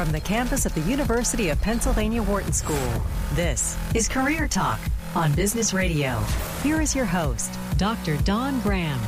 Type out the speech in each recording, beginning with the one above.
from the campus of the University of Pennsylvania Wharton School. This is Career Talk on Business Radio. Here is your host, Dr. Don Graham.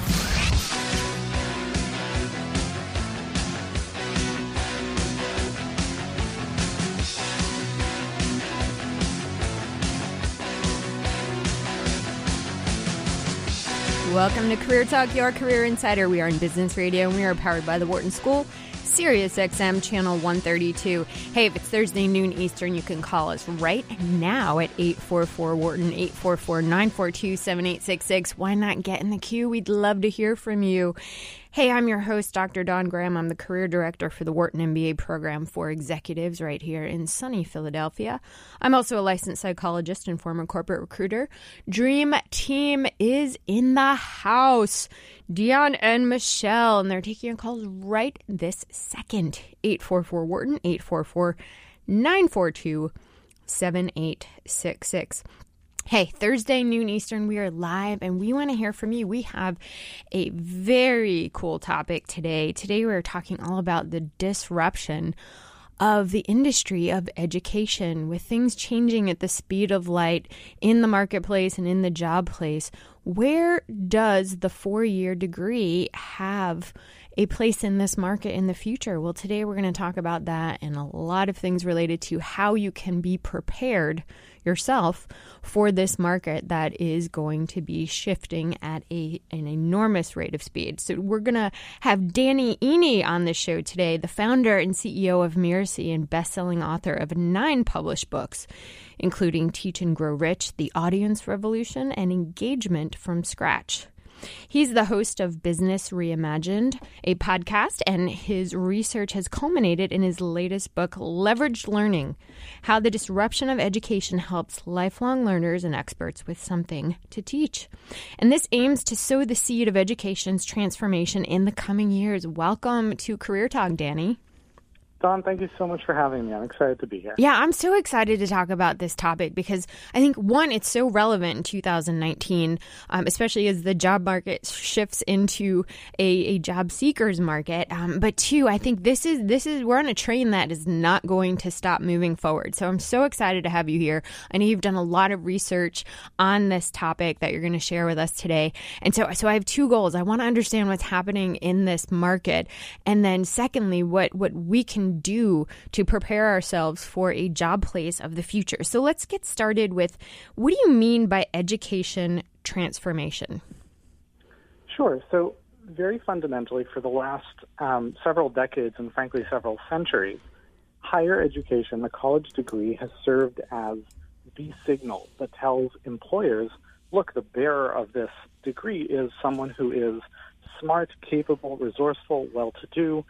Welcome to Career Talk, your career insider. We are in Business Radio and we are powered by the Wharton School, Sirius XM channel 132. Hey, if it's Thursday noon Eastern, you can call us right now at 844 Wharton, 844 942 7866. Why not get in the queue? We'd love to hear from you. Hey, I'm your host, Dr. Don Graham. I'm the career director for the Wharton MBA program for executives right here in sunny Philadelphia. I'm also a licensed psychologist and former corporate recruiter. Dream Team is in the house. Dion and Michelle, and they're taking your calls right this second. 844 Wharton, 844 942 7866. Hey, Thursday, noon Eastern, we are live and we want to hear from you. We have a very cool topic today. Today, we're talking all about the disruption of the industry of education with things changing at the speed of light in the marketplace and in the job place. Where does the four year degree have a place in this market in the future? Well, today we're going to talk about that and a lot of things related to how you can be prepared yourself for this market that is going to be shifting at a an enormous rate of speed. So we're going to have Danny Iny on the show today, the founder and CEO of Mirasee and best-selling author of nine published books, including Teach and Grow Rich, The Audience Revolution, and Engagement from Scratch. He's the host of Business Reimagined, a podcast, and his research has culminated in his latest book, Leveraged Learning How the Disruption of Education Helps Lifelong Learners and Experts with Something to Teach. And this aims to sow the seed of education's transformation in the coming years. Welcome to Career Talk, Danny. Don, thank you so much for having me. I'm excited to be here. Yeah, I'm so excited to talk about this topic because I think one, it's so relevant in 2019, um, especially as the job market shifts into a, a job seekers market. Um, but two, I think this is this is we're on a train that is not going to stop moving forward. So I'm so excited to have you here. I know you've done a lot of research on this topic that you're going to share with us today. And so, so I have two goals. I want to understand what's happening in this market, and then secondly, what what we can do to prepare ourselves for a job place of the future. So let's get started with what do you mean by education transformation? Sure. So, very fundamentally, for the last um, several decades and frankly several centuries, higher education, the college degree, has served as the signal that tells employers look, the bearer of this degree is someone who is smart, capable, resourceful, well to do,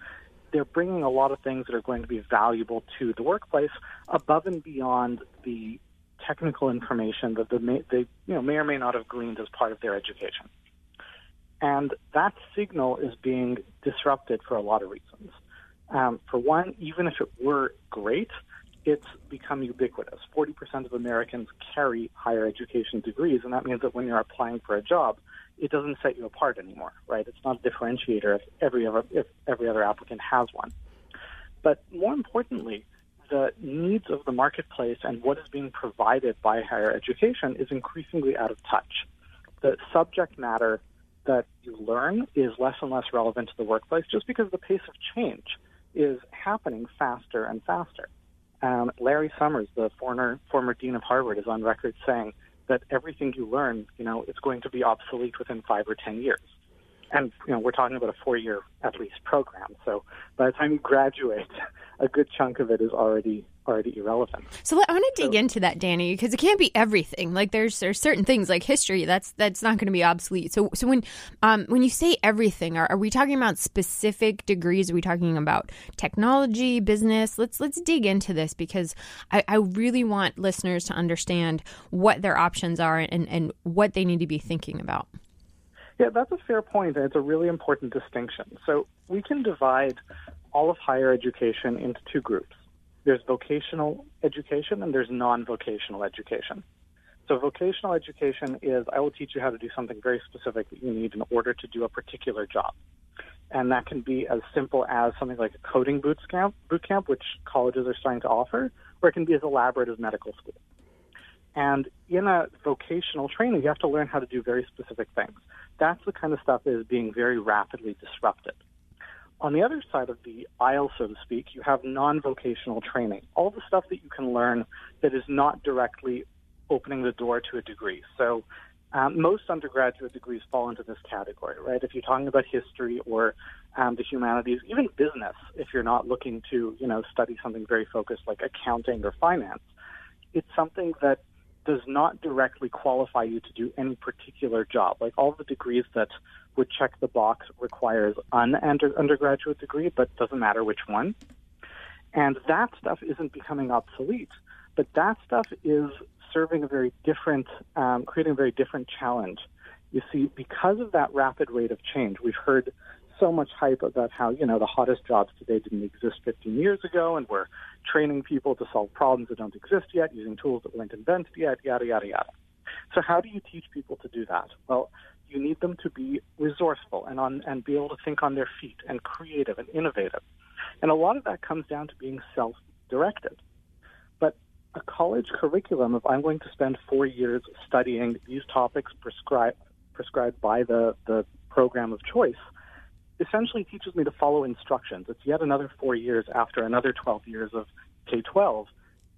they're bringing a lot of things that are going to be valuable to the workplace above and beyond the technical information that they, they you know, may or may not have gleaned as part of their education. And that signal is being disrupted for a lot of reasons. Um, for one, even if it were great, it's become ubiquitous. 40% of Americans carry higher education degrees, and that means that when you're applying for a job, it doesn't set you apart anymore, right? It's not a differentiator if every other if every other applicant has one. But more importantly, the needs of the marketplace and what is being provided by higher education is increasingly out of touch. The subject matter that you learn is less and less relevant to the workplace just because the pace of change is happening faster and faster. Um, Larry Summers, the former former dean of Harvard, is on record saying that everything you learn, you know, it's going to be obsolete within five or ten years. And you know, we're talking about a four-year at least program. So by the time you graduate, a good chunk of it is already already irrelevant. So I want to dig so, into that, Danny, because it can't be everything. Like there's there's certain things like history that's that's not going to be obsolete. So so when um when you say everything, are, are we talking about specific degrees? Are we talking about technology, business? Let's let's dig into this because I, I really want listeners to understand what their options are and, and what they need to be thinking about. Yeah, that's a fair point, and it's a really important distinction. So we can divide all of higher education into two groups there's vocational education and there's non vocational education. So, vocational education is I will teach you how to do something very specific that you need in order to do a particular job. and that can be as simple as something like a coding boot camp, boot camp, which colleges are starting to offer, or it can be as elaborate as medical school. And in a vocational training, you have to learn how to do very specific things. That's the kind of stuff that is being very rapidly disrupted. On the other side of the aisle, so to speak, you have non vocational training, all the stuff that you can learn that is not directly opening the door to a degree. So, um, most undergraduate degrees fall into this category, right? If you're talking about history or um, the humanities, even business, if you're not looking to, you know, study something very focused like accounting or finance, it's something that does not directly qualify you to do any particular job. Like all the degrees that would check the box requires an under, undergraduate degree, but doesn't matter which one. And that stuff isn't becoming obsolete, but that stuff is serving a very different, um, creating a very different challenge. You see, because of that rapid rate of change, we've heard so much hype about how, you know, the hottest jobs today didn't exist 15 years ago, and we're training people to solve problems that don't exist yet using tools that weren't invented yet, yada, yada, yada. So how do you teach people to do that? Well, you need them to be resourceful and on and be able to think on their feet and creative and innovative. And a lot of that comes down to being self-directed. But a college curriculum, if I'm going to spend four years studying these topics prescribed prescribed by the, the program of choice, essentially teaches me to follow instructions. It's yet another four years after another 12 years of K 12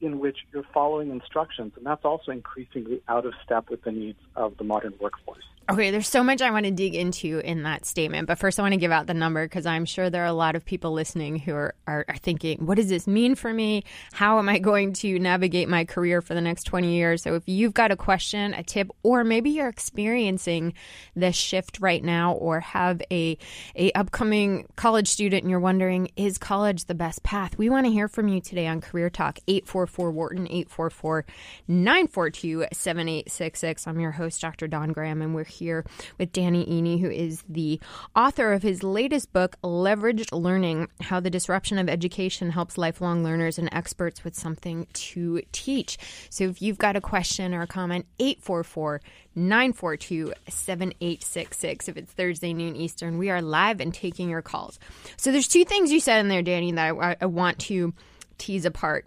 in which you're following instructions, and that's also increasingly out of step with the needs of the modern workforce. Okay, there's so much I want to dig into in that statement, but first I want to give out the number because I'm sure there are a lot of people listening who are, are, are, thinking, what does this mean for me? How am I going to navigate my career for the next 20 years? So if you've got a question, a tip, or maybe you're experiencing this shift right now or have a, a upcoming college student and you're wondering, is college the best path? We want to hear from you today on Career Talk, 844 Wharton, 844 942 7866. I'm your host, Dr. Don Graham, and we're here with Danny Iny, who is the author of his latest book, Leveraged Learning How the Disruption of Education Helps Lifelong Learners and Experts with Something to Teach. So if you've got a question or a comment, 844 942 7866. If it's Thursday noon Eastern, we are live and taking your calls. So there's two things you said in there, Danny, that I, I want to tease apart.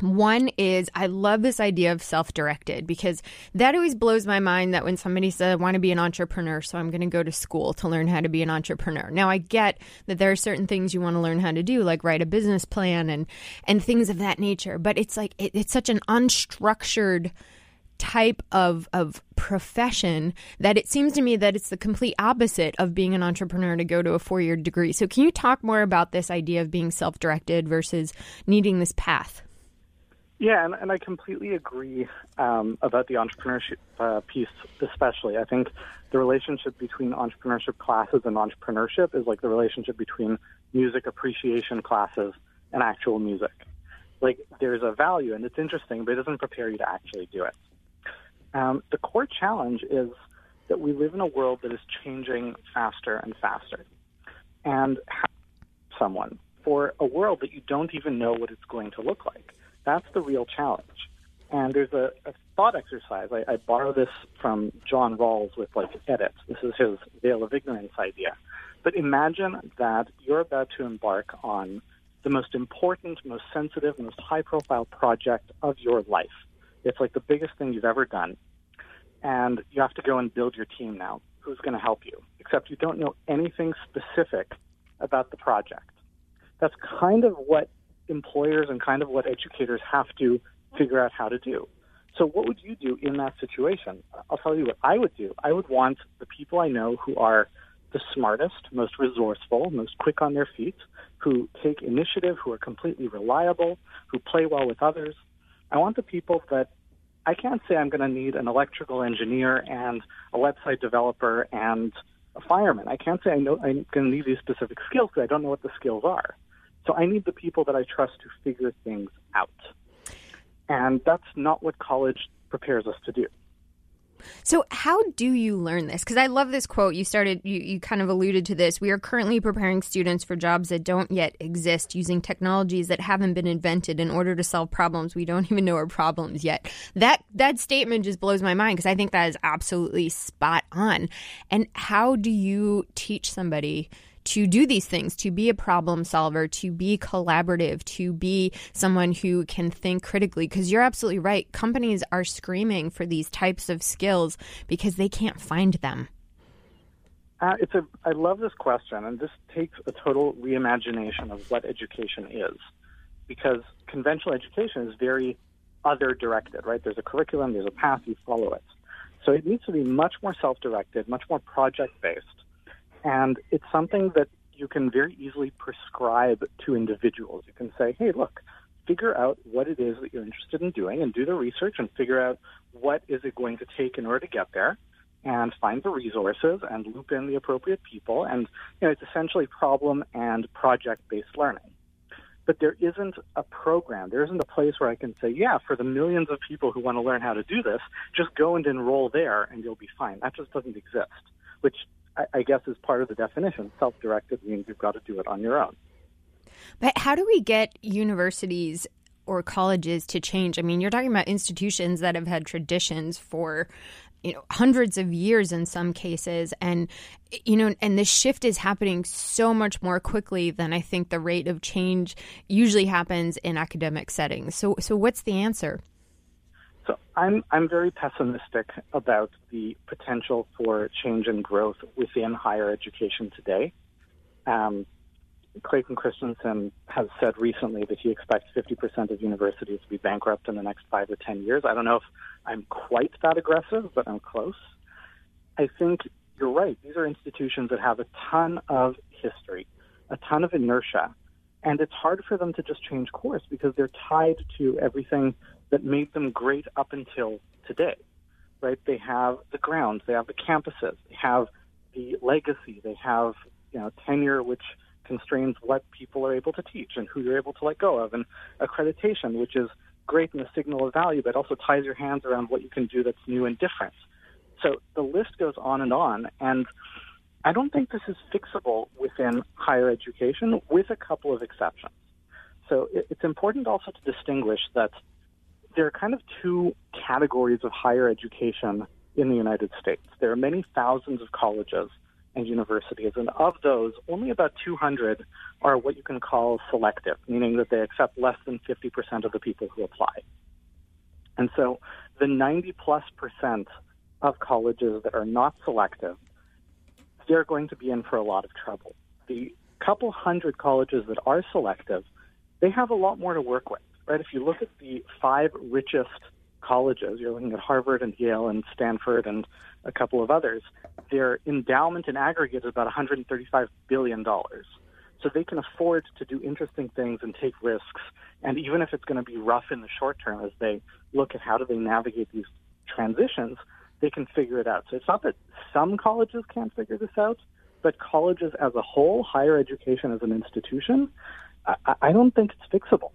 One is I love this idea of self directed because that always blows my mind that when somebody says, I want to be an entrepreneur, so I'm going to go to school to learn how to be an entrepreneur. Now, I get that there are certain things you want to learn how to do, like write a business plan and, and things of that nature, but it's like it, it's such an unstructured type of of profession that it seems to me that it's the complete opposite of being an entrepreneur to go to a four-year degree. So can you talk more about this idea of being self-directed versus needing this path? Yeah, and, and I completely agree um, about the entrepreneurship uh, piece, especially. I think the relationship between entrepreneurship classes and entrepreneurship is like the relationship between music appreciation classes and actual music. Like, there's a value, and it's interesting, but it doesn't prepare you to actually do it. Um, the core challenge is that we live in a world that is changing faster and faster. And someone for a world that you don't even know what it's going to look like. That's the real challenge. And there's a, a thought exercise. I, I borrow this from John Rawls with like edits. This is his veil of ignorance idea. But imagine that you're about to embark on the most important, most sensitive, most high profile project of your life. It's like the biggest thing you've ever done. And you have to go and build your team now. Who's going to help you? Except you don't know anything specific about the project. That's kind of what employers and kind of what educators have to figure out how to do. So, what would you do in that situation? I'll tell you what I would do. I would want the people I know who are the smartest, most resourceful, most quick on their feet, who take initiative, who are completely reliable, who play well with others. I want the people that I can't say I'm going to need an electrical engineer and a website developer and a fireman. I can't say I know I'm going to need these specific skills because I don't know what the skills are. So I need the people that I trust to figure things out. And that's not what college prepares us to do. So, how do you learn this? Because I love this quote. You started, you, you kind of alluded to this. We are currently preparing students for jobs that don't yet exist using technologies that haven't been invented in order to solve problems we don't even know are problems yet. That that statement just blows my mind because I think that is absolutely spot on. And how do you teach somebody to do these things, to be a problem solver, to be collaborative, to be someone who can think critically. Because you're absolutely right. Companies are screaming for these types of skills because they can't find them. Uh, it's a. I love this question, and this takes a total reimagination of what education is, because conventional education is very other directed, right? There's a curriculum, there's a path, you follow it. So it needs to be much more self directed, much more project based, and it's something that you can very easily prescribe to individuals. You can say, hey, look, figure out what it is that you're interested in doing and do the research and figure out what is it going to take in order to get there and find the resources and loop in the appropriate people. And you know, it's essentially problem and project based learning. But there isn't a program, there isn't a place where I can say, yeah, for the millions of people who want to learn how to do this, just go and enroll there and you'll be fine. That just doesn't exist, which I, I guess is part of the definition. Self directed means you've got to do it on your own. But how do we get universities or colleges to change? I mean, you're talking about institutions that have had traditions for you know hundreds of years in some cases and you know and this shift is happening so much more quickly than i think the rate of change usually happens in academic settings so so what's the answer so i'm i'm very pessimistic about the potential for change and growth within higher education today um, Clayton Christensen has said recently that he expects 50% of universities to be bankrupt in the next five or 10 years. I don't know if I'm quite that aggressive, but I'm close. I think you're right. These are institutions that have a ton of history, a ton of inertia, and it's hard for them to just change course because they're tied to everything that made them great up until today. Right? They have the grounds, they have the campuses, they have the legacy, they have you know tenure, which constrains what people are able to teach and who you're able to let go of, and accreditation, which is great and a signal of value, but also ties your hands around what you can do that's new and different. So the list goes on and on, and I don't think this is fixable within higher education, with a couple of exceptions. So it's important also to distinguish that there are kind of two categories of higher education in the United States. There are many thousands of colleges and universities. And of those, only about 200 are what you can call selective, meaning that they accept less than 50% of the people who apply. And so the 90 plus percent of colleges that are not selective, they're going to be in for a lot of trouble. The couple hundred colleges that are selective, they have a lot more to work with, right? If you look at the five richest colleges, you're looking at Harvard and Yale and Stanford and a couple of others, their endowment in aggregate is about $135 billion. So they can afford to do interesting things and take risks. And even if it's going to be rough in the short term as they look at how do they navigate these transitions, they can figure it out. So it's not that some colleges can't figure this out, but colleges as a whole, higher education as an institution, I, I don't think it's fixable.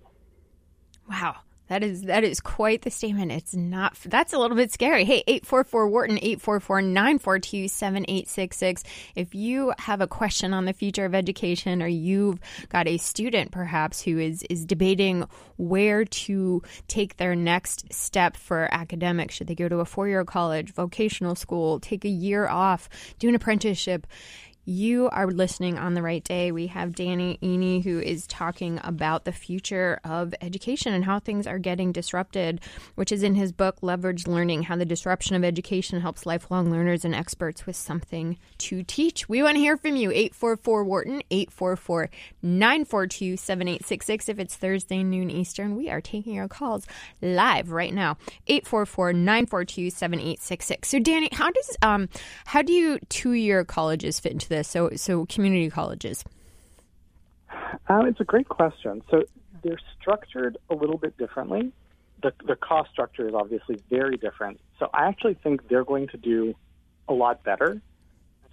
Wow. That is that is quite the statement. It's not that's a little bit scary. Hey, 844 Wharton 844-942-7866. If you have a question on the future of education or you've got a student perhaps who is is debating where to take their next step for academics, should they go to a four-year college, vocational school, take a year off, do an apprenticeship, you are listening on the right day. We have Danny Iny who is talking about the future of education and how things are getting disrupted, which is in his book Leverage Learning: How the Disruption of Education Helps Lifelong Learners and Experts with Something to Teach. We want to hear from you. 844 Wharton 844 942 7866. If it's Thursday noon Eastern, we are taking your calls live right now. 844 942 7866. So Danny, how does um how do you two-year colleges fit into this? So, so community colleges. Um, it's a great question. So they're structured a little bit differently. The, the cost structure is obviously very different. So I actually think they're going to do a lot better.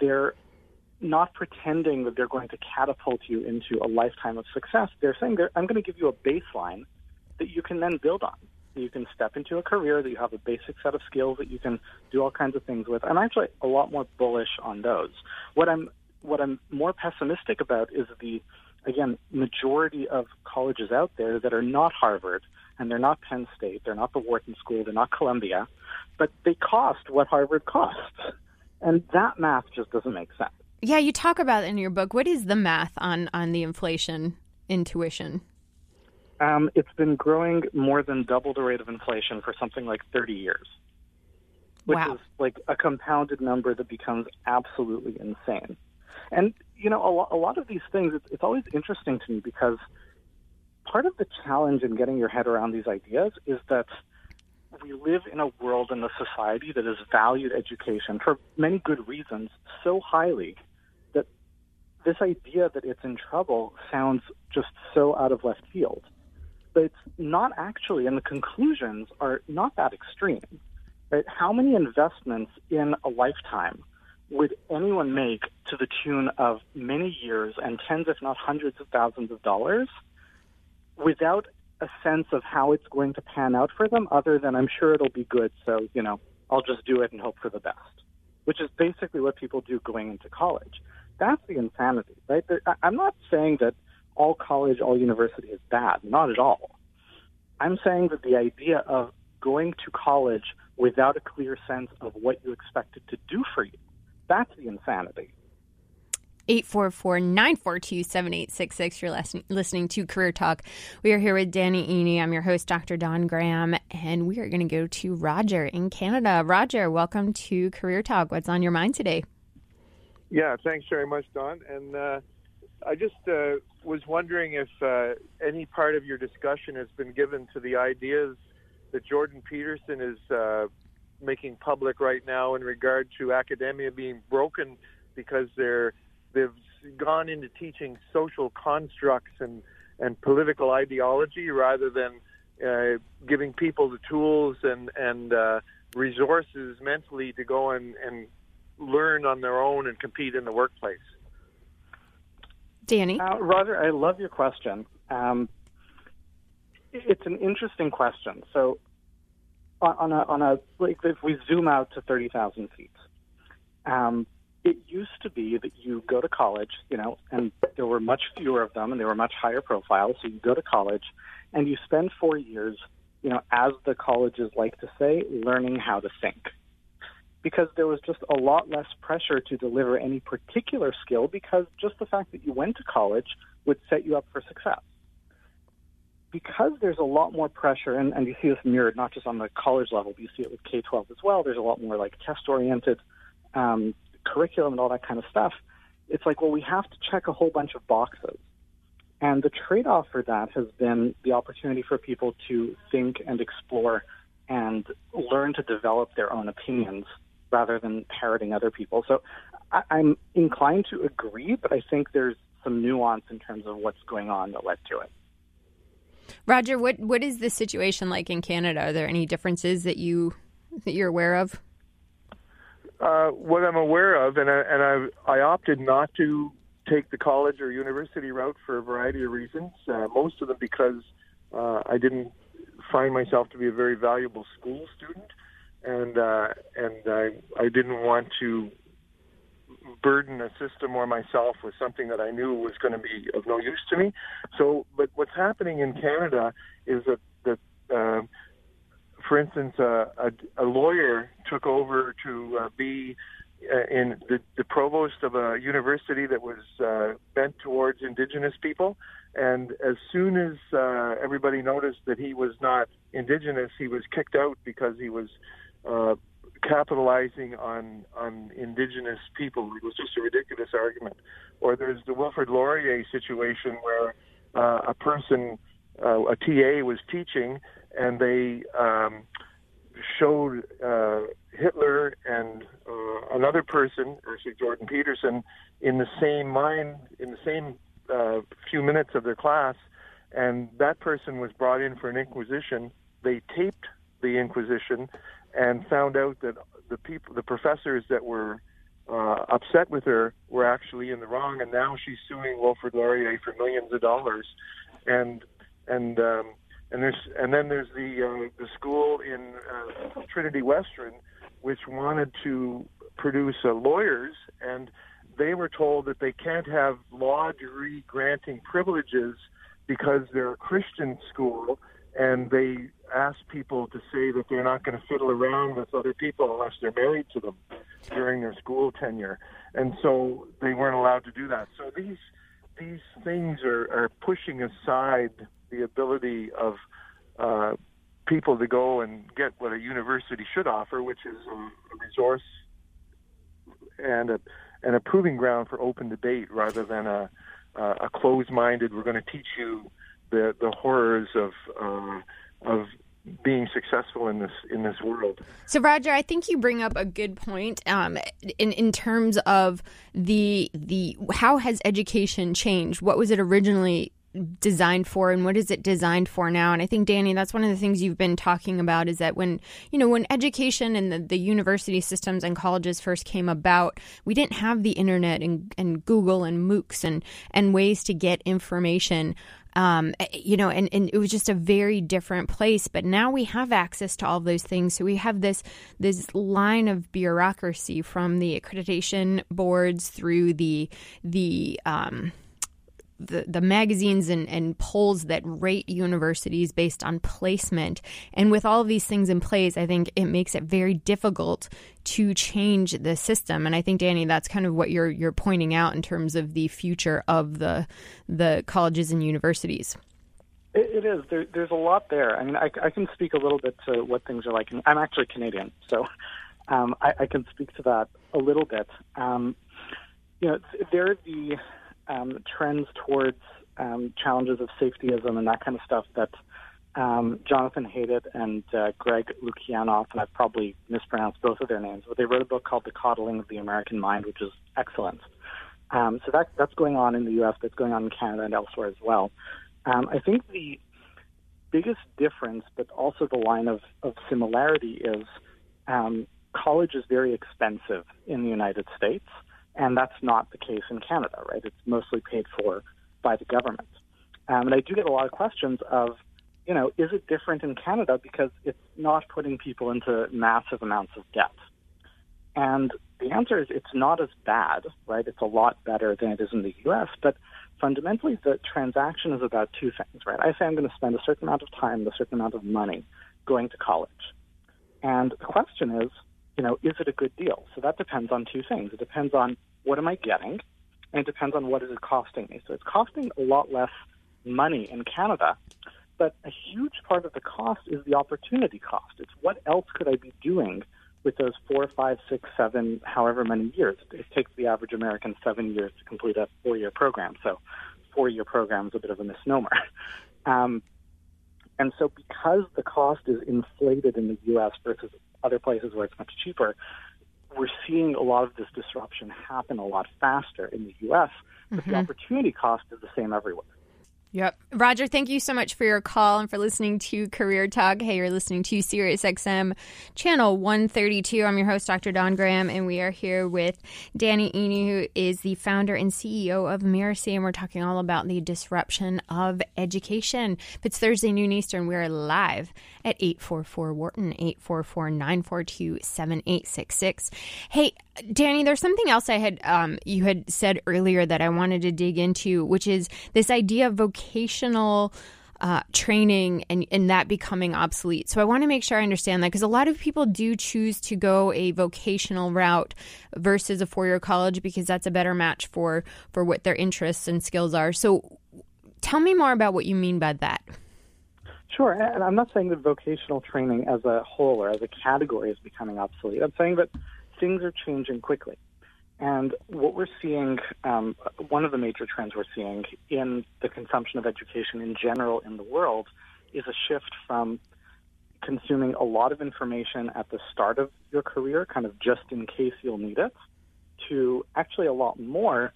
They're not pretending that they're going to catapult you into a lifetime of success. They're saying they're, I'm going to give you a baseline that you can then build on. You can step into a career that you have a basic set of skills that you can do all kinds of things with. I'm actually a lot more bullish on those. What I'm what I'm more pessimistic about is the again majority of colleges out there that are not Harvard and they're not Penn State, they're not the Wharton School, they're not Columbia, but they cost what Harvard costs, and that math just doesn't make sense. Yeah, you talk about in your book. What is the math on on the inflation in tuition? Um, it's been growing more than double the rate of inflation for something like 30 years, which Wow. is like a compounded number that becomes absolutely insane. And, you know, a, lo- a lot of these things, it's, it's always interesting to me because part of the challenge in getting your head around these ideas is that we live in a world and a society that has valued education for many good reasons so highly that this idea that it's in trouble sounds just so out of left field. But it's not actually, and the conclusions are not that extreme. Right? How many investments in a lifetime would anyone make to the tune of many years and tens, if not hundreds of thousands of dollars without a sense of how it's going to pan out for them, other than I'm sure it'll be good, so, you know, I'll just do it and hope for the best, which is basically what people do going into college. That's the insanity, right? I'm not saying that all college, all university is bad, not at all. I'm saying that the idea of going to college without a clear sense of what you expect it to do for you, that's the insanity. 844-942-7866. You're lis- listening to Career Talk. We are here with Danny Iny. I'm your host, Dr. Don Graham, and we are going to go to Roger in Canada. Roger, welcome to Career Talk. What's on your mind today? Yeah, thanks very much, Don. And uh, I just uh, was wondering if uh, any part of your discussion has been given to the ideas that Jordan Peterson is uh, making public right now in regard to academia being broken because they're they've gone into teaching social constructs and and political ideology rather than uh, giving people the tools and and uh, resources mentally to go and, and learn on their own and compete in the workplace. Danny? Uh, Roger, I love your question. Um, it's an interesting question. So, on on a, on a like if we zoom out to thirty thousand feet, um, it used to be that you go to college, you know, and there were much fewer of them, and they were much higher profile. So you go to college, and you spend four years, you know, as the colleges like to say, learning how to think because there was just a lot less pressure to deliver any particular skill because just the fact that you went to college would set you up for success. Because there's a lot more pressure, and, and you see this mirrored not just on the college level, but you see it with K 12 as well. There's a lot more like test oriented um, curriculum and all that kind of stuff. It's like, well, we have to check a whole bunch of boxes. And the trade off for that has been the opportunity for people to think and explore and learn to develop their own opinions rather than parroting other people. So I, I'm inclined to agree, but I think there's some nuance in terms of what's going on that led to it. Roger, what what is the situation like in Canada? Are there any differences that you that you're aware of? Uh, what I'm aware of, and I, and I, I opted not to take the college or university route for a variety of reasons. Uh, most of them because uh, I didn't find myself to be a very valuable school student, and uh, and I I didn't want to burden a system or myself with something that I knew was going to be of no use to me. So, but what's happening in Canada is that that. Uh, for instance, uh, a, a lawyer took over to uh, be uh, in the, the provost of a university that was uh, bent towards Indigenous people. And as soon as uh, everybody noticed that he was not Indigenous, he was kicked out because he was uh, capitalizing on on Indigenous people. It was just a ridiculous argument. Or there's the Wilfrid Laurier situation where uh, a person, uh, a TA, was teaching and they um, showed uh, Hitler and uh, another person, actually Jordan Peterson, in the same mind, in the same uh, few minutes of their class, and that person was brought in for an inquisition. They taped the inquisition and found out that the people, the professors that were uh, upset with her, were actually in the wrong, and now she's suing Wilfrid Laurier for millions of dollars, and and um, and there's and then there's the uh, the school in uh, Trinity Western, which wanted to produce uh, lawyers, and they were told that they can't have law degree granting privileges because they're a Christian school, and they ask people to say that they're not going to fiddle around with other people unless they're married to them during their school tenure, and so they weren't allowed to do that. So these these things are, are pushing aside the ability of uh, people to go and get what a university should offer, which is a, a resource and a and a proving ground for open debate rather than a a closed-minded. We're going to teach you the the horrors of uh, of being successful in this in this world. So, Roger, I think you bring up a good point um, in in terms of the the how has education changed? What was it originally designed for and what is it designed for now and i think danny that's one of the things you've been talking about is that when you know when education and the, the university systems and colleges first came about we didn't have the internet and, and google and moocs and and ways to get information um, eh, you know, and, and it was just a very different place. But now we have access to all those things. So we have this this line of bureaucracy from the accreditation boards through the the um, the, the magazines and, and polls that rate universities based on placement. And with all of these things in place, I think it makes it very difficult to change the system. And I think Danny, that's kind of what you're you're pointing out in terms of the future of the the colleges and universities. it is. There, there's a lot there. I mean, I, I, can speak a little bit to what things are like. I'm actually Canadian, so um, I, I, can speak to that a little bit. Um, you know, there are the um, trends towards um, challenges of safetyism and that kind of stuff that um, Jonathan Haidt and uh, Greg Lukianoff, and I've probably mispronounced both of their names, but they wrote a book called The Coddling of the American Mind, which is excellent. Um, so that, that's going on in the U.S., that's going on in Canada and elsewhere as well. Um, I think the biggest difference, but also the line of, of similarity, is um, college is very expensive in the United States. And that's not the case in Canada, right? It's mostly paid for by the government. Um, and I do get a lot of questions of, you know, is it different in Canada because it's not putting people into massive amounts of debt? And the answer is it's not as bad, right? It's a lot better than it is in the U.S., but fundamentally the transaction is about two things, right? I say I'm going to spend a certain amount of time, a certain amount of money going to college. And the question is, you know, is it a good deal? So that depends on two things. It depends on what am I getting, and it depends on what is it costing me. So it's costing a lot less money in Canada, but a huge part of the cost is the opportunity cost. It's what else could I be doing with those four, five, six, seven, however many years. It takes the average American seven years to complete a four-year program. So four-year program is a bit of a misnomer. Um, and so because the cost is inflated in the U.S. versus other places where it's much cheaper, we're seeing a lot of this disruption happen a lot faster in the U.S., but mm-hmm. the opportunity cost is the same everywhere. Yep. Roger, thank you so much for your call and for listening to Career Talk. Hey, you're listening to Sirius XM channel 132. I'm your host, Dr. Don Graham, and we are here with Danny Iny, who is the founder and CEO of Mirasee, and we're talking all about the disruption of education. If it's Thursday noon Eastern, we're live at 844 Wharton, 844 942 7866. Hey, Danny, there's something else I had um, you had said earlier that I wanted to dig into, which is this idea of vocational uh, training and, and that becoming obsolete. So I want to make sure I understand that because a lot of people do choose to go a vocational route versus a four year college because that's a better match for for what their interests and skills are. So tell me more about what you mean by that. Sure, and I'm not saying that vocational training as a whole or as a category is becoming obsolete. I'm saying that things are changing quickly. And what we're seeing, um, one of the major trends we're seeing in the consumption of education in general in the world is a shift from consuming a lot of information at the start of your career, kind of just in case you'll need it, to actually a lot more,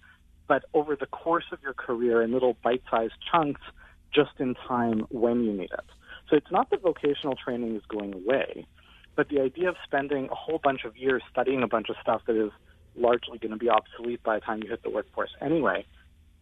but over the course of your career in little bite sized chunks just in time when you need it. So it's not that vocational training is going away, but the idea of spending a whole bunch of years studying a bunch of stuff that is largely going to be obsolete by the time you hit the workforce anyway,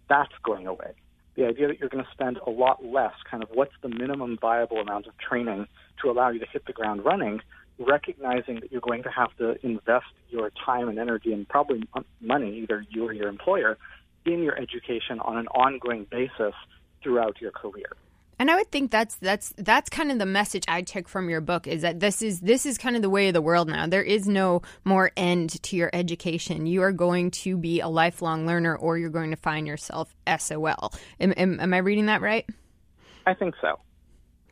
that's going away. The idea that you're going to spend a lot less, kind of what's the minimum viable amount of training to allow you to hit the ground running, recognizing that you're going to have to invest your time and energy and probably money, either you or your employer, in your education on an ongoing basis throughout your career. And I would think that's that's that's kind of the message I took from your book is that this is this is kind of the way of the world now. There is no more end to your education. You are going to be a lifelong learner, or you're going to find yourself SOL. Am, am, am I reading that right? I think so.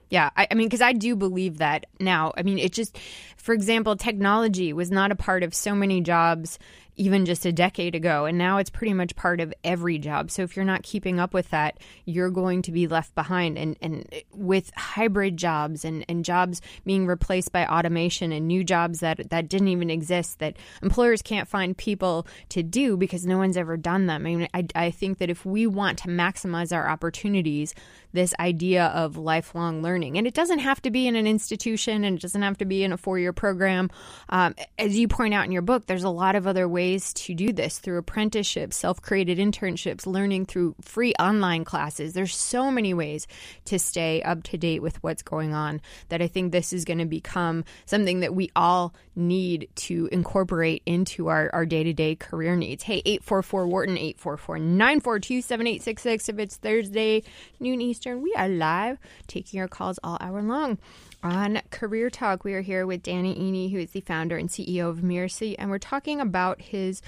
Yeah, I, I mean, because I do believe that now. I mean, it just, for example, technology was not a part of so many jobs even just a decade ago. And now it's pretty much part of every job. So if you're not keeping up with that, you're going to be left behind. And, and with hybrid jobs and, and jobs being replaced by automation and new jobs that, that didn't even exist that employers can't find people to do because no one's ever done them. I mean, I, I think that if we want to maximize our opportunities, this idea of lifelong learning, and it doesn't have to be in an institution and it doesn't have to be in a four year program. Um, as you point out in your book, there's a lot of other ways ways to do this through apprenticeships, self created internships, learning through free online classes. There's so many ways to stay up to date with what's going on that I think this is going to become something that we all need to incorporate into our day to day career needs. Hey, 844 Wharton, 844 942 7866. If it's Thursday, noon Eastern, we are live taking your calls all hour long. On Career Talk, we are here with Danny Iny, who is the founder and CEO of Mirasee, and we're talking about his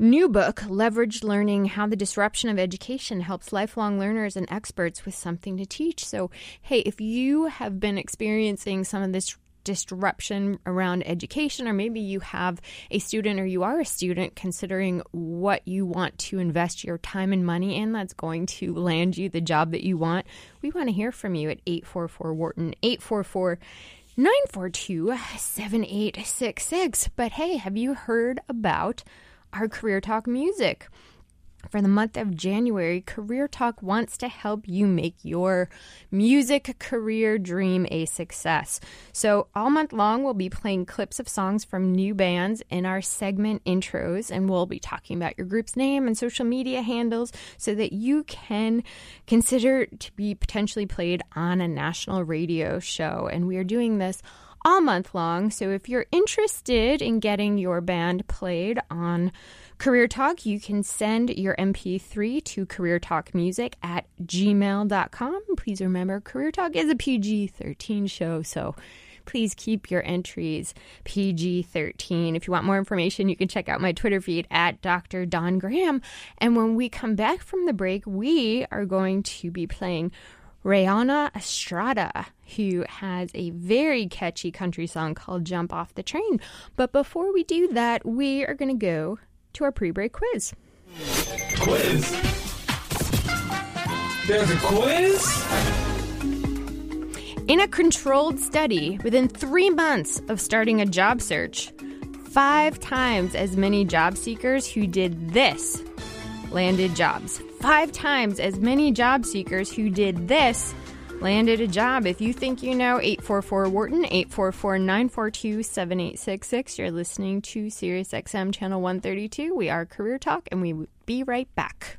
new book, Leveraged Learning How the Disruption of Education Helps Lifelong Learners and Experts with Something to Teach. So, hey, if you have been experiencing some of this disruption around education, or maybe you have a student or you are a student considering what you want to invest your time and money in that's going to land you the job that you want, we want to hear from you at 844 Wharton, 844 942 7866. But hey, have you heard about our Career Talk music? For the month of January, Career Talk wants to help you make your music career dream a success. So, all month long, we'll be playing clips of songs from new bands in our segment intros, and we'll be talking about your group's name and social media handles so that you can consider to be potentially played on a national radio show. And we are doing this all month long. So, if you're interested in getting your band played on Career Talk, you can send your MP3 to careertalkmusic at gmail.com. Please remember, Career Talk is a PG 13 show, so please keep your entries PG 13. If you want more information, you can check out my Twitter feed at Dr. Don Graham. And when we come back from the break, we are going to be playing Raihanna Estrada, who has a very catchy country song called Jump Off the Train. But before we do that, we are going to go to our pre break quiz. Quiz? There's a quiz? In a controlled study, within three months of starting a job search, five times as many job seekers who did this landed jobs. Five times as many job seekers who did this landed a job. If you think you know, 844 Wharton, 844 942 7866. You're listening to Sirius XM Channel 132. We are Career Talk, and we will be right back.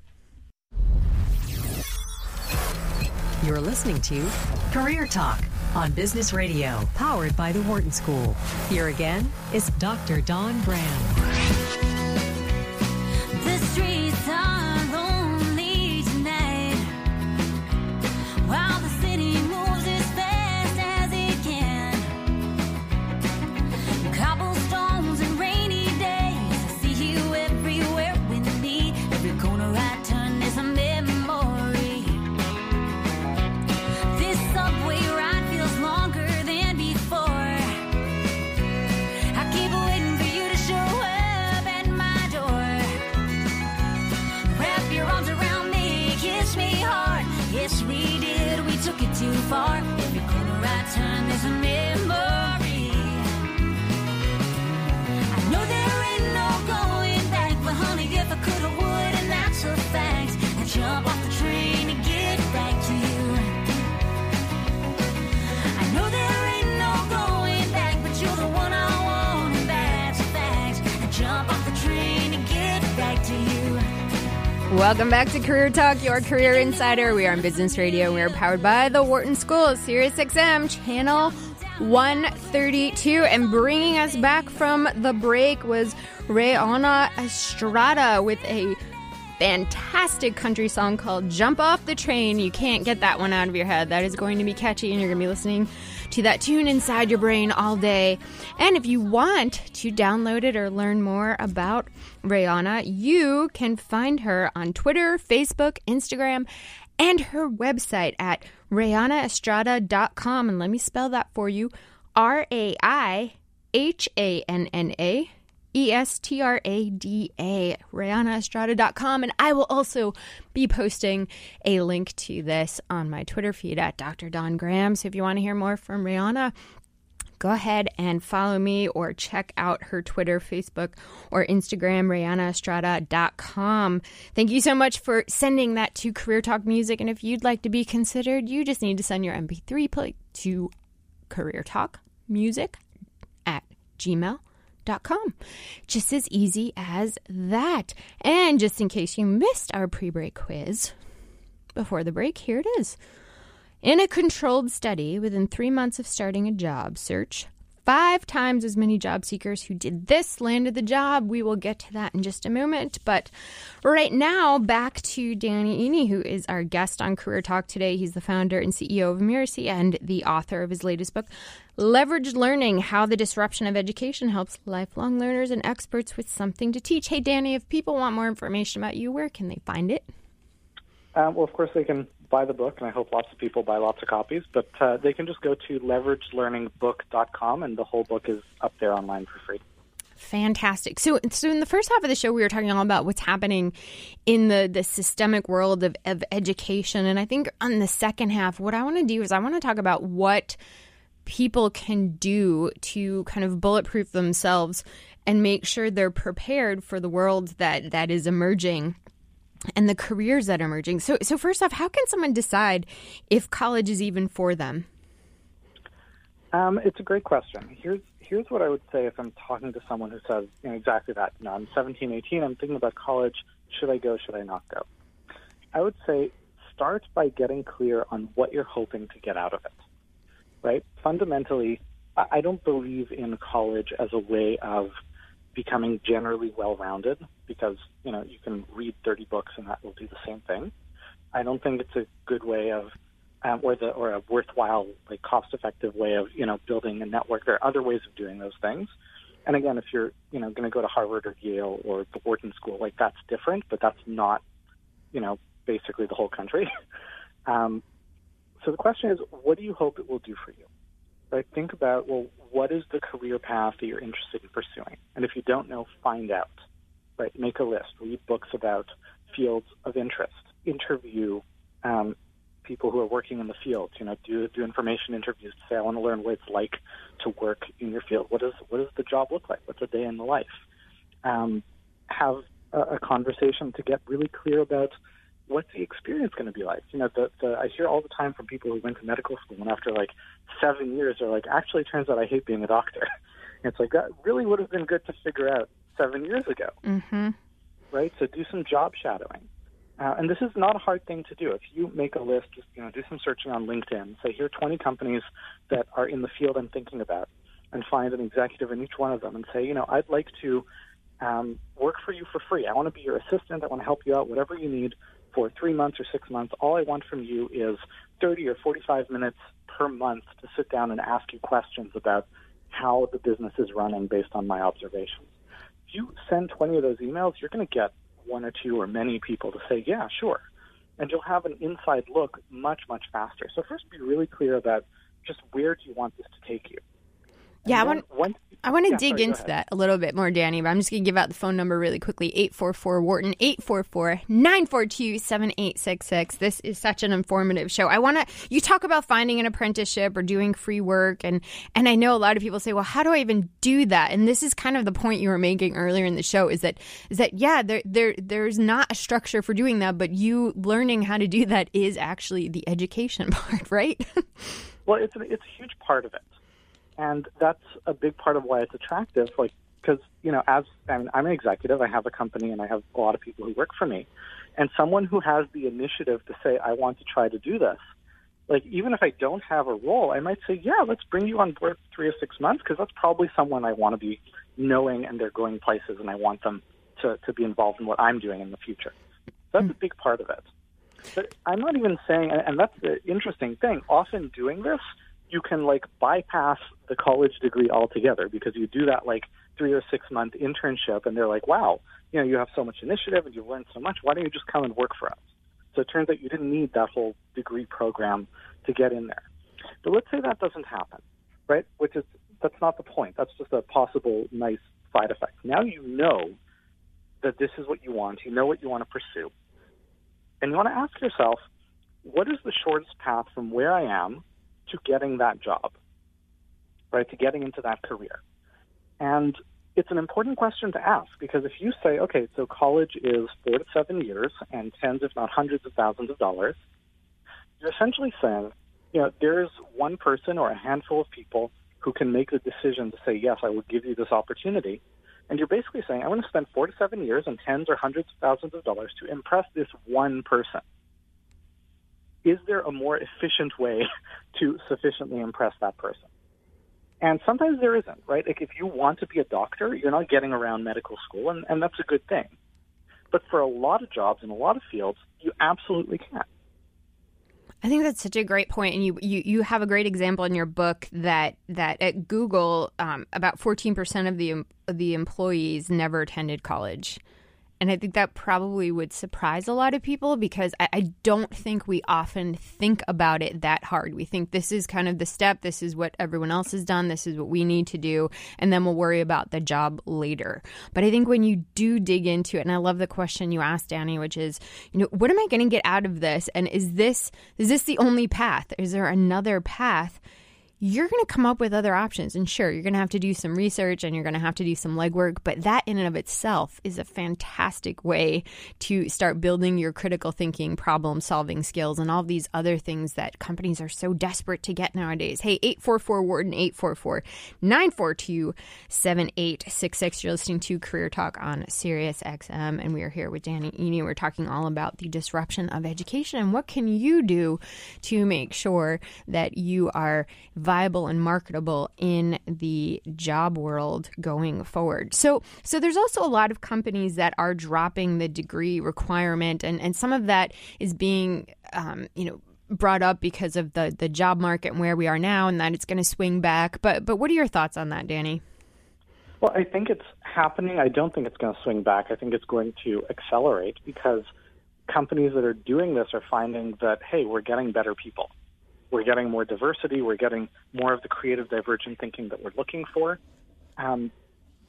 You're listening to Career Talk on Business Radio, powered by the Wharton School. Here again is Dr. Don Graham. Welcome back to Career Talk, your career insider. We are on Business Radio. We are powered by the Wharton School, Sirius XM, channel 132. And bringing us back from the break was Raihanna Estrada with a fantastic country song called Jump Off the Train. You can't get that one out of your head. That is going to be catchy, and you're going to be listening to that tune inside your brain all day. And if you want to download it or learn more about Raihanna, you can find her on Twitter, Facebook, Instagram, and her website at RaihannaEstrada.com. And let me spell that for you R A I H A N N A E S T R A D A, RaihannaEstrada.com. And I will also be posting a link to this on my Twitter feed at Dr. Dawn Graham. So if you want to hear more from Raihanna, go ahead and follow me or check out her Twitter, Facebook, or Instagram, RaihannaEstrada.com. Thank you so much for sending that to Career Talk Music. And if you'd like to be considered, you just need to send your MP3 play to Career Talk Music at gmail.com just as easy as that. And just in case you missed our pre break quiz, before the break, here it is. In a controlled study, within three months of starting a job search, five times as many job seekers who did this landed the job. We will get to that in just a moment. But right now, back to Danny Iny, who is our guest on Career Talk today. He's the founder and CEO of Mirasee and the author of his latest book, Leveraged Learning How the Disruption of Education Helps Lifelong Learners and Experts with Something to Teach. Hey, Danny, if people want more information about you, where can they find it? Um, well, of course, they can buy the book, and I hope lots of people buy lots of copies. But uh, they can just go to leveragelearningbook.com, and the whole book is up there online for free. Fantastic. So, so in the first half of the show, we were talking all about what's happening in the the systemic world of, of education, and I think on the second half, what I want to do is I want to talk about what people can do to kind of bulletproof themselves and make sure they're prepared for the world that that is emerging and the careers that are emerging. So so first off, how can someone decide if college is even for them? Um, it's a great question. Here's here's what I would say if I'm talking to someone who says you know, exactly that. You know, I'm 17, 18. I'm thinking about college. Should I go? Should I not go? I would say start by getting clear on what you're hoping to get out of it right? Fundamentally, I don't believe in college as a way of becoming generally well-rounded because you know you can read 30 books and that will do the same thing. I don't think it's a good way of um, or the or a worthwhile like cost-effective way of you know building a network. There are other ways of doing those things. And again, if you're you know going to go to Harvard or Yale or the Wharton School, like that's different, but that's not you know basically the whole country. um, so the question is, what do you hope it will do for you? Right? Think about, well, what is the career path that you're interested in pursuing? And if you don't know, find out. Right? Make a list. Read books about fields of interest. Interview um, people who are working in the field. You know, do do information interviews to say, I want to learn what it's like to work in your field. What does what does the job look like? What's a day in the life? Um, have a, a conversation to get really clear about what's the experience going to be like? You know, the, the, I hear all the time from people who went to medical school and after like seven years, they're like, actually, turns out I hate being a doctor. And it's like that really would have been good to figure out seven years ago, mm-hmm. right? So do some job shadowing. Uh, and this is not a hard thing to do. If you make a list, just you know, do some searching on LinkedIn. Say here are 20 companies that are in the field I'm thinking about, and find an executive in each one of them, and say, you know, I'd like to um, work for you for free. I want to be your assistant. I want to help you out, whatever you need for three months or six months, all I want from you is 30 or 45 minutes per month to sit down and ask you questions about how the business is running based on my observations. If you send 20 of those emails, you're going to get one or two or many people to say, yeah, sure. And you'll have an inside look much, much faster. So first be really clear about just where do you want this to take you. Yeah, I want, I want to yeah, dig sorry, into that a little bit more, Danny, but I'm just going to give out the phone number really quickly 844 Wharton, 844 942 7866. This is such an informative show. I want to, you talk about finding an apprenticeship or doing free work, and, and I know a lot of people say, well, how do I even do that? And this is kind of the point you were making earlier in the show is that, is that yeah, there, there, there's not a structure for doing that, but you learning how to do that is actually the education part, right? well, it's a, it's a huge part of it and that's a big part of why it's attractive. Like, because you know, as mean, I'm an executive, I have a company, and I have a lot of people who work for me, and someone who has the initiative to say, I want to try to do this. Like, even if I don't have a role, I might say, yeah, let's bring you on board three or six months because that's probably someone I want to be knowing and they're going places, and I want them to to be involved in what I'm doing in the future. That's a big part of it. But I'm not even saying, and that's the interesting thing. Often doing this, you can like bypass the college degree altogether because you do that like three or six month internship, and they're like, "Wow, you know, you have so much initiative and you've learned so much. Why don't you just come and work for us?" So it turns out you didn't need that whole degree program to get in there. But let's say that doesn't happen, right? Which is that's not the point. That's just a possible nice side effect. Now you know that this is what you want. You know what you want to pursue. And you want to ask yourself, what is the shortest path from where I am to getting that job? Right? To getting into that career. And it's an important question to ask because if you say, okay, so college is four to seven years and tens, if not hundreds of thousands of dollars, you're essentially saying, you know, there's one person or a handful of people who can make the decision to say, yes, I will give you this opportunity. And you're basically saying, I want to spend four to seven years and tens or hundreds of thousands of dollars to impress this one person. Is there a more efficient way to sufficiently impress that person? And sometimes there isn't, right? Like if you want to be a doctor, you're not getting around medical school, and, and that's a good thing. But for a lot of jobs in a lot of fields, you absolutely can. I think that's such a great point, and you you, you have a great example in your book that that at Google, um, about fourteen percent of the of the employees never attended college. And I think that probably would surprise a lot of people because I, I, don't think we often think about it that hard. We think this is kind of the step, this is what everyone else has done, this is what we need to do, and then we'll worry about the job later. But I think when you do dig into it, and I love the question you asked, Danny, which is, you know, what am I going to get out of this? And is this is this the only path? Is there another path? You're going to come up with other options. And sure, you're going to have to do some research and you're going to have to do some legwork, but that in and of itself is a fantastic way to start building your critical thinking, problem solving skills, and all these other things that companies are so desperate to get nowadays. Hey, 844 Wharton, 844 942 7866. You're listening to Career Talk on Sirius XM, and we are here with Danny Iny. We're talking all about the disruption of education and what can you do to make sure that you are viable and marketable in the job world going forward. So, so there's also a lot of companies that are dropping the degree requirement, and, and some of that is being, um, you know, brought up because of the the job market and where we are now, and that it's going to swing back. But but what are your thoughts on that, Danny? Well, I think it's happening. I don't think it's going to swing back. I think it's going to accelerate because companies that are doing this are finding that hey, we're getting better people. We're getting more diversity. We're getting more of the creative, divergent thinking that we're looking for. Um,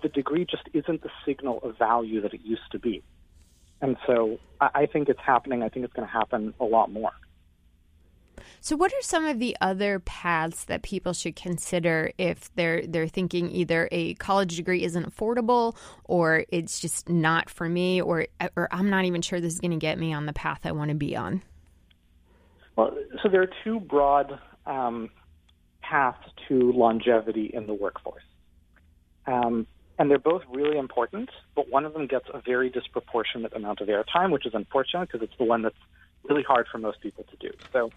the degree just isn't the signal of value that it used to be. And so I, I think it's happening. I think it's going to happen a lot more. So, what are some of the other paths that people should consider if they're they're thinking either a college degree isn't affordable, or it's just not for me, or or I'm not even sure this is going to get me on the path I want to be on? Well, so there are two broad um, paths to longevity in the workforce. Um, and they're both really important, but one of them gets a very disproportionate amount of airtime, which is unfortunate because it's the one that's really hard for most people to do. So,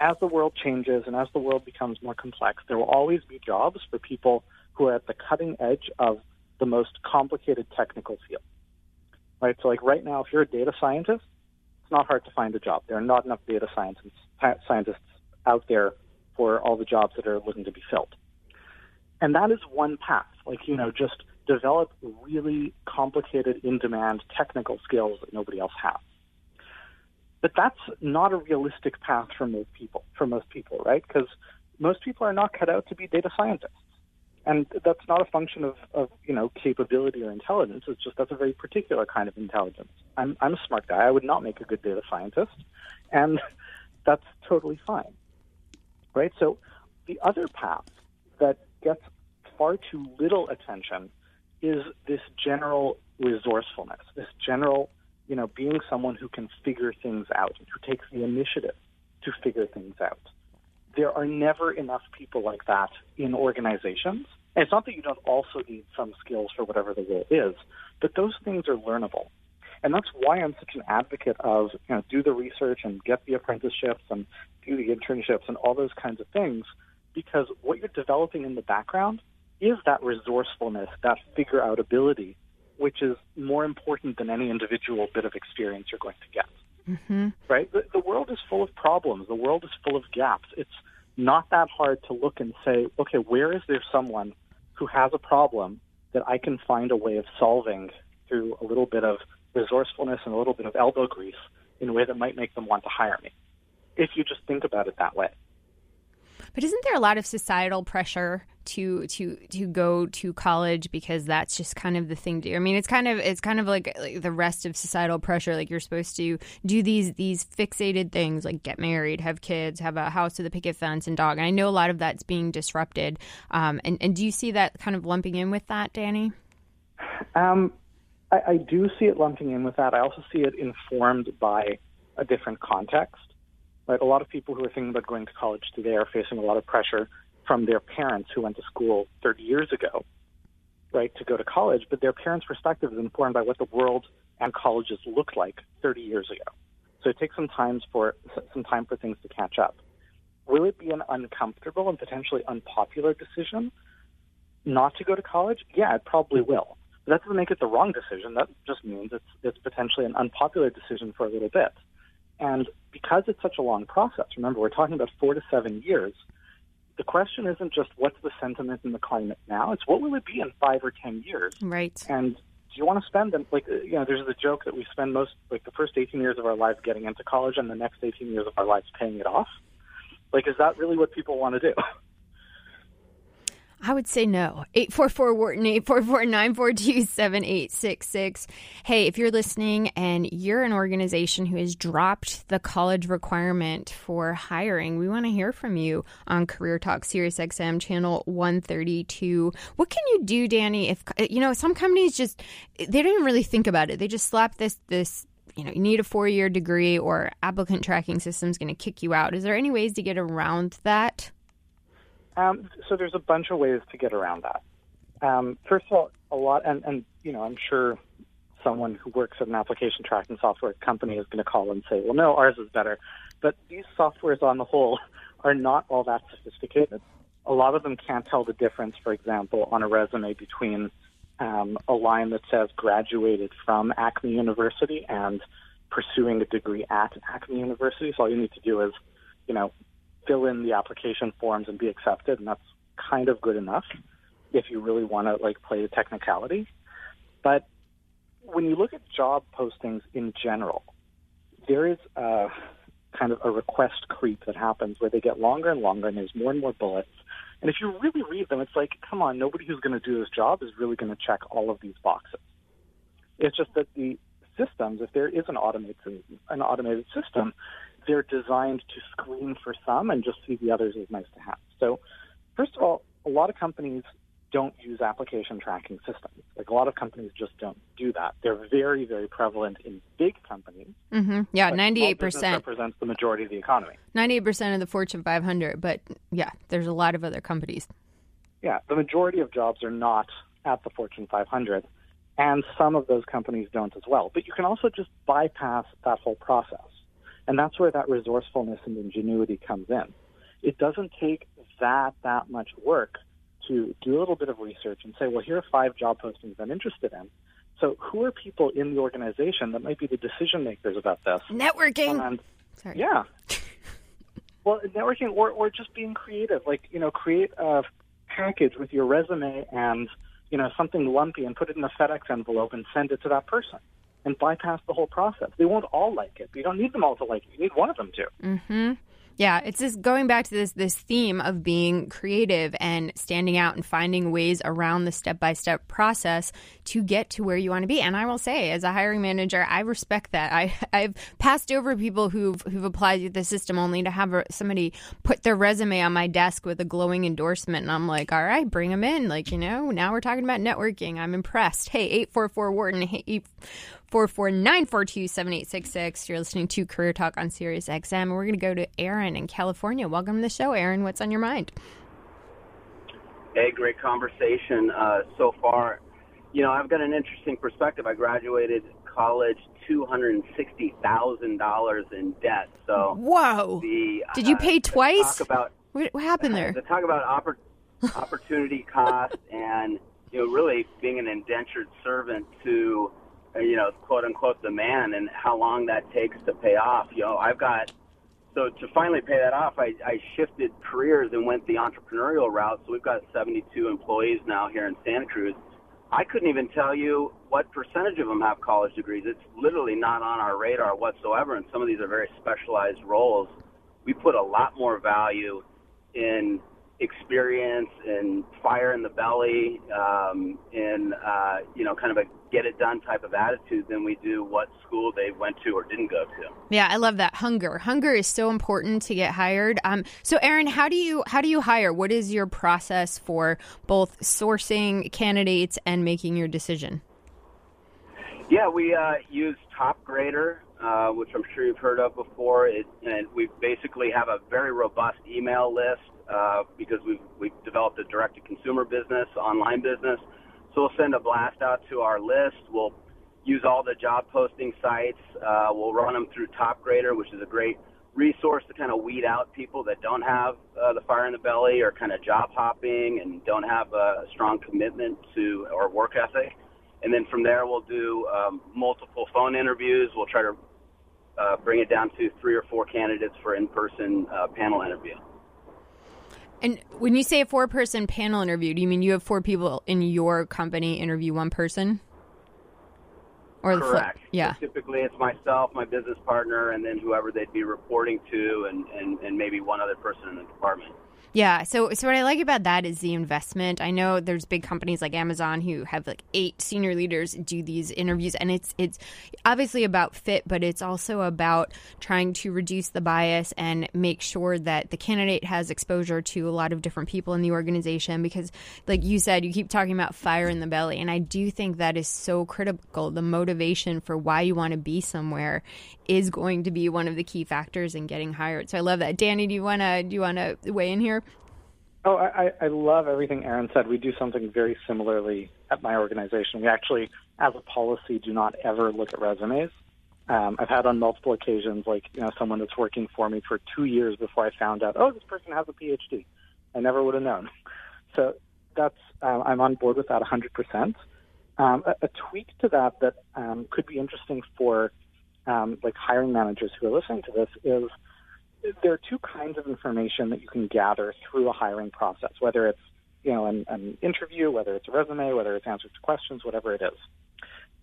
as the world changes and as the world becomes more complex, there will always be jobs for people who are at the cutting edge of the most complicated technical field. Right? So, like right now, if you're a data scientist, not hard to find a job. There are not enough data scientists, out there for all the jobs that are looking to be filled. And that is one path. Like, you know, just develop really complicated, in demand technical skills that nobody else has. But that's not a realistic path for most people, for most people, right? Because most people are not cut out to be data scientists. And that's not a function of, of, you know, capability or intelligence. It's just that's a very particular kind of intelligence. I'm, I'm a smart guy. I would not make a good data scientist. And that's totally fine. Right? So the other path that gets far too little attention is this general resourcefulness, this general, you know, being someone who can figure things out who takes the initiative to figure things out there are never enough people like that in organizations. And it's not that you don't also need some skills for whatever the role is, but those things are learnable. And that's why I'm such an advocate of, you know, do the research and get the apprenticeships and do the internships and all those kinds of things, because what you're developing in the background is that resourcefulness, that figure out ability, which is more important than any individual bit of experience you're going to get. Mm-hmm. Right? The, the world is full of problems. The world is full of gaps. It's not that hard to look and say, okay, where is there someone who has a problem that I can find a way of solving through a little bit of resourcefulness and a little bit of elbow grease in a way that might make them want to hire me? If you just think about it that way. But isn't there a lot of societal pressure to to to go to college because that's just kind of the thing to do? I mean, it's kind of it's kind of like, like the rest of societal pressure. Like you're supposed to do these these fixated things, like get married, have kids, have a house with a picket fence and dog. And I know a lot of that's being disrupted. Um, and and do you see that kind of lumping in with that, Danny? Um, I, I do see it lumping in with that. I also see it informed by a different context. Right? A lot of people who are thinking about going to college today are facing a lot of pressure from their parents who went to school 30 years ago, right, to go to college. But their parents' perspective is informed by what the world and colleges looked like 30 years ago. So it takes some time for some time for things to catch up. Will it be an uncomfortable and potentially unpopular decision not to go to college? Yeah, it probably will. But that doesn't make it the wrong decision. That just means it's it's potentially an unpopular decision for a little bit. And because it's such a long process, remember, we're talking about four to seven years, the question isn't just what's the sentiment in the climate now, it's what will it be in five or ten years? Right. And do you want to spend them, like, you know, there's the joke that we spend most, like, the first 18 years of our lives getting into college and the next 18 years of our lives paying it off? Like, is that really what people want to do? I would say no. 844 Wharton, 844 942 7866. Hey, if you're listening and you're an organization who has dropped the college requirement for hiring, we want to hear from you on Career Talk Sirius XM channel 132. What can you do, Danny, if, you know, some companies just, they don't even really think about it. They just slap this, this, you know, you need a four year degree or applicant tracking system is going to kick you out. Is there any ways to get around that? Um, so there's a bunch of ways to get around that. Um, first of all, a lot, and, and you know, I'm sure someone who works at an application tracking software company is going to call and say, "Well, no, ours is better." But these softwares, on the whole, are not all that sophisticated. A lot of them can't tell the difference, for example, on a resume between um, a line that says graduated from Acme University and pursuing a degree at Acme University. So all you need to do is, you know, fill in the application forms and be accepted, and that's kind of good enough if you really want to like play the technicality. But when you look at job postings in general, there is a kind of a request creep that happens where they get longer and longer, and there's more and more bullets. And if you really read them, it's like, come on, nobody who's going to do this job is really going to check all of these boxes. It's just that the systems, if there is an automated an automated system, they're designed to screen for some and just see the others as nice to have. So, first of all, a lot of companies don't use application tracking systems. Like a lot of companies just don't do that. They're very, very prevalent in big companies. Mm-hmm. Yeah, ninety-eight percent represents the majority of the economy. Ninety-eight percent of the Fortune 500, but yeah, there's a lot of other companies. Yeah, the majority of jobs are not at the Fortune 500, and some of those companies don't as well. But you can also just bypass that whole process. And that's where that resourcefulness and ingenuity comes in. It doesn't take that that much work to do a little bit of research and say, well, here are five job postings I'm interested in. So who are people in the organization that might be the decision makers about this? Networking. And, Sorry. Yeah. well, networking or, or just being creative. Like, you know, create a package with your resume and, you know, something lumpy and put it in a FedEx envelope and send it to that person and bypass the whole process. They won't all like it. You don't need them all to like it. You need one of them to. Mm-hmm. Yeah, it's just going back to this this theme of being creative and standing out and finding ways around the step by step process to get to where you want to be. And I will say, as a hiring manager, I respect that. I I've passed over people who've who've applied to the system only to have somebody put their resume on my desk with a glowing endorsement, and I'm like, all right, bring them in. Like you know, now we're talking about networking. I'm impressed. Hey, eight four four Wharton. Eight 44942 You're listening to Career Talk on Sirius XM. We're going to go to Aaron in California. Welcome to the show, Aaron. What's on your mind? Hey, great conversation uh, so far. You know, I've got an interesting perspective. I graduated college $260,000 in debt. So, whoa. The, Did you uh, pay twice? Talk about, what, happened there? To talk about oppor- opportunity cost and you know, really being an indentured servant to, Uh, you know, quote unquote, the man, and how long that takes to pay off. You know, I've got so to finally pay that off, I, I shifted careers and went the entrepreneurial route. So we've got 72 employees now here in Santa Cruz. I couldn't even tell you what percentage of them have college degrees. It's literally not on our radar whatsoever, and some of these are very specialized roles. We put a lot more value in experience and fire in the belly um, in uh, you know kind of a get it done type of attitude than we do what school they went to or didn't go to. Yeah, I love that hunger. Hunger is so important to get hired. Um, so, Aaron, how do you how do you hire? What is your process for both sourcing candidates and making your decision? Yeah, we uh, use Top Grader, uh, which I'm sure you've heard of before. It, and we basically have a very robust email list uh, because we've, we've developed a direct to consumer business, online business. So we'll send a blast out to our list. We'll use all the job posting sites. Uh, we'll run them through TopGrader, which is a great resource to kind of weed out people that don't have uh, the fire in the belly or kind of job hopping and don't have a strong commitment to or work ethic. And then from there, we'll do um, multiple phone interviews. We'll try to uh, bring it down to three or four candidates for in-person uh, panel interview. And when you say a four person panel interview, do you mean you have four people in your company interview one person? Or Correct. yeah. So typically, it's myself, my business partner, and then whoever they'd be reporting to, and, and, and maybe one other person in the department. Yeah. So, so what I like about that is the investment. I know there's big companies like Amazon who have like eight senior leaders do these interviews, and it's it's obviously about fit, but it's also about trying to reduce the bias and make sure that the candidate has exposure to a lot of different people in the organization. Because, like you said, you keep talking about fire in the belly, and I do think that is so critical. The motivation for why you want to be somewhere is going to be one of the key factors in getting hired. So I love that. Danny, do you wanna do you wanna weigh in here? Oh, I, I love everything Aaron said. We do something very similarly at my organization. We actually, as a policy, do not ever look at resumes. Um, I've had on multiple occasions, like you know, someone that's working for me for two years before I found out, oh, this person has a PhD. I never would have known. So that's um, I'm on board with that 100%. Um, a, a tweak to that that um, could be interesting for um, like hiring managers who are listening to this is there are two kinds of information that you can gather through a hiring process, whether it's you know an, an interview, whether it's a resume, whether it's answers to questions, whatever it is.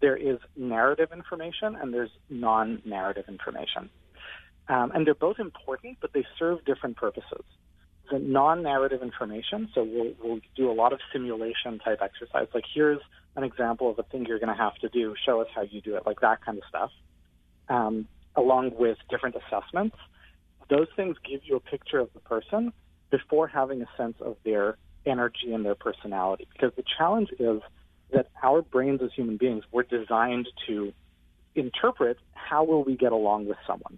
There is narrative information and there's non-narrative information, um, and they're both important, but they serve different purposes. The non-narrative information, so we'll, we'll do a lot of simulation type exercise. Like here's an example of a thing you're going to have to do. Show us how you do it, like that kind of stuff. Um, along with different assessments those things give you a picture of the person before having a sense of their energy and their personality. Because the challenge is that our brains as human beings were designed to interpret how will we get along with someone.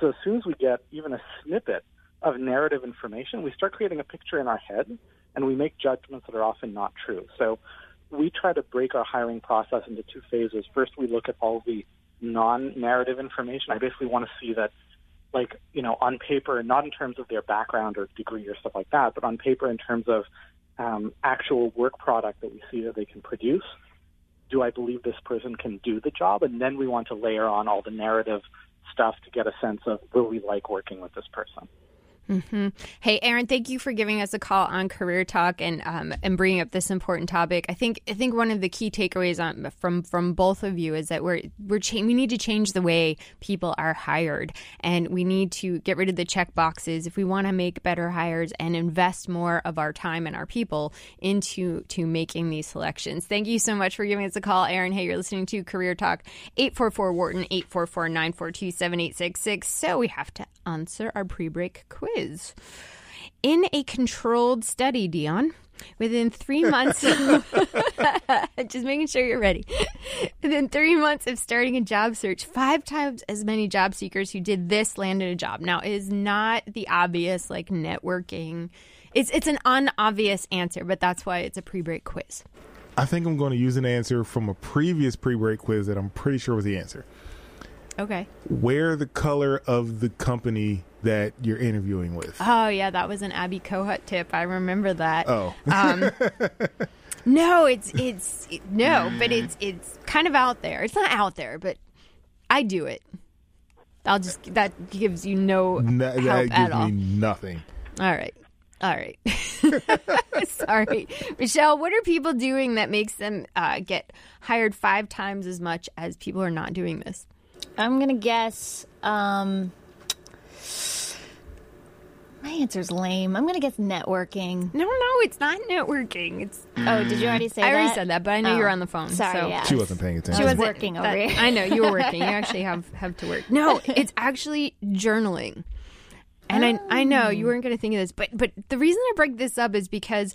So as soon as we get even a snippet of narrative information, we start creating a picture in our head and we make judgments that are often not true. So we try to break our hiring process into two phases. First, we look at all the non-narrative information. I basically want to see that like you know on paper, not in terms of their background or degree or stuff like that, but on paper in terms of um, actual work product that we see that they can produce. Do I believe this person can do the job? And then we want to layer on all the narrative stuff to get a sense of will we like working with this person. Mm-hmm. Hey, Aaron, thank you for giving us a call on Career Talk and um, and bringing up this important topic. I think I think one of the key takeaways on, from from both of you is that we're we're cha- we need to change the way people are hired, and we need to get rid of the check boxes if we want to make better hires and invest more of our time and our people into to making these selections. Thank you so much for giving us a call, Aaron. Hey, you're listening to Career Talk eight four four Wharton eight four four nine four two seven eight six six. So we have to answer our pre break quiz is. In a controlled study, Dion, within three months, just making sure you're ready. Within three months of starting a job search, five times as many job seekers who did this landed a job. Now, it is not the obvious like networking. It's it's an unobvious answer, but that's why it's a pre-break quiz. I think I'm going to use an answer from a previous pre-break quiz that I'm pretty sure was the answer. Okay. Wear the color of the company that you're interviewing with. Oh yeah, that was an Abby Kohut tip. I remember that. Oh. um, No, it's it's it, no, but it's it's kind of out there. It's not out there, but I do it. I'll just that gives you no No, help that at all. me nothing. All right. All right. Sorry. Michelle, what are people doing that makes them uh, get hired five times as much as people who are not doing this? I'm gonna guess. Um, my answer's lame. I'm gonna guess networking. No, no, it's not networking. It's Oh, did you already say that? I that? already said that, but I knew you were Oh, on the phone. Sorry, so. yeah. She wasn't paying attention. She was working over here. I know you were working. You actually have have to work. No, it's actually journaling. And I I know you weren't going to think of this, but but the reason I break this up is because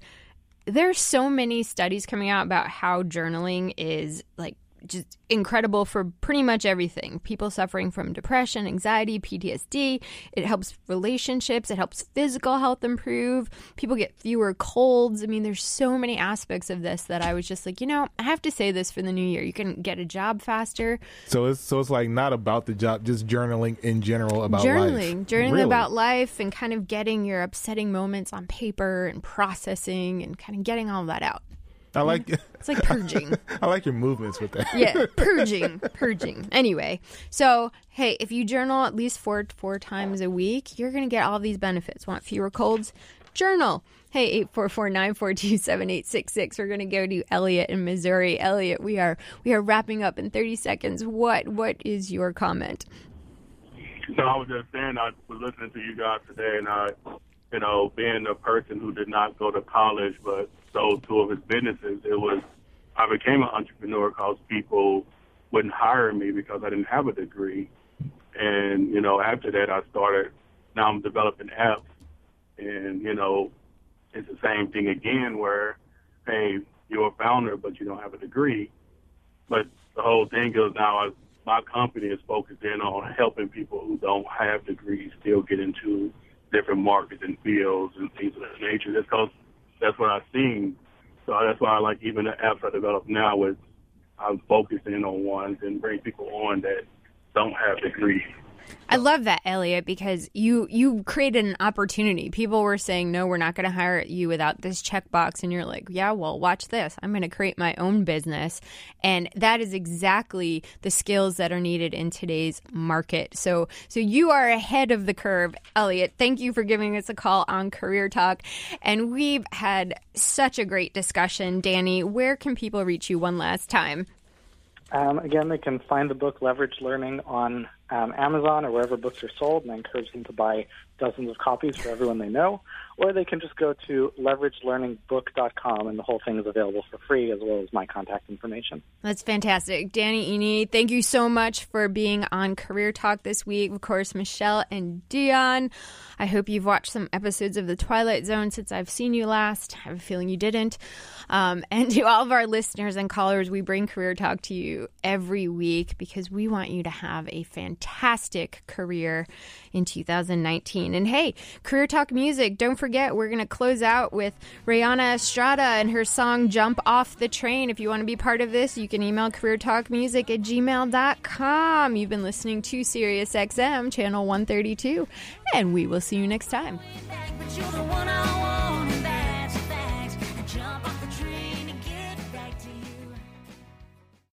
there's so many studies coming out about how journaling is like just incredible for pretty much everything. People suffering from depression, anxiety, PTSD. It helps relationships. It helps physical health improve. People get fewer colds. I mean, there's so many aspects of this that I was just like, you know, I have to say this for the new year. You can get a job faster. So it's so it's like not about the job, just journaling in general about journaling, life. journaling Really? about life and kind of getting your upsetting moments on paper and processing and kind of getting all that out. I like It's like purging. I like your movements with that. yeah, purging, purging. Anyway, so hey, if you journal at least four four times a week, you're gonna get all these benefits. Want fewer colds? Journal. Hey, eight four four nine four two seven eight six six. We're gonna go to Elliot in Missouri. Elliot, we are we are wrapping up in thirty seconds. What what is your comment? No, I was just saying I was listening to you guys today, and I, you know, being a person who did not go to college but sold two of his businesses, it was I became an entrepreneur because people wouldn't hire me because I didn't have a degree, and you know, after that I started. Now I'm developing apps, and you know, it's the same thing again where, hey, you're a founder but you don't have a degree, but the whole thing is now my company is focused in on helping people who don't have degrees still get into different markets and fields and things of that nature. That's because that's what I've seen. So that's why I like even the apps I develop now with I'm focusing on ones and bring people on that don't have degrees. I love that, Elliot, because you you created an opportunity. People were saying, "No, we're not going to hire you without this checkbox," and you're like, "Yeah, well, watch this. I'm going to create my own business," and that is exactly the skills that are needed in today's market. So, so you are ahead of the curve, Elliot. Thank you for giving us a call on Career Talk, and we've had such a great discussion. Danny, where can people reach you one last time? Um, again, they can find the book Leverage Learning on um, Amazon or wherever books are sold, and I encourage them to buy dozens of copies for everyone they know. Or they can just go to leveragelearningbook.com, and the whole thing is available for free, as well as my contact information. That's fantastic. Danny Iny, thank you so much for being on Career Talk this week. Of course, Michelle and Dion. I hope you've watched some episodes of The Twilight Zone since I've seen you last. I have a feeling you didn't. Um, and to all of our listeners and callers, we bring Career Talk to you every week because we want you to have a fantastic career in 2019. And hey, Career Talk music, don't forget, we're going to close out with Raihanna Estrada and her song Jump Off the Train. If you want to be part of this, you can email careertalkmusic at gmail.com. You've been listening to SiriusXM, channel 132, and we will see you next time.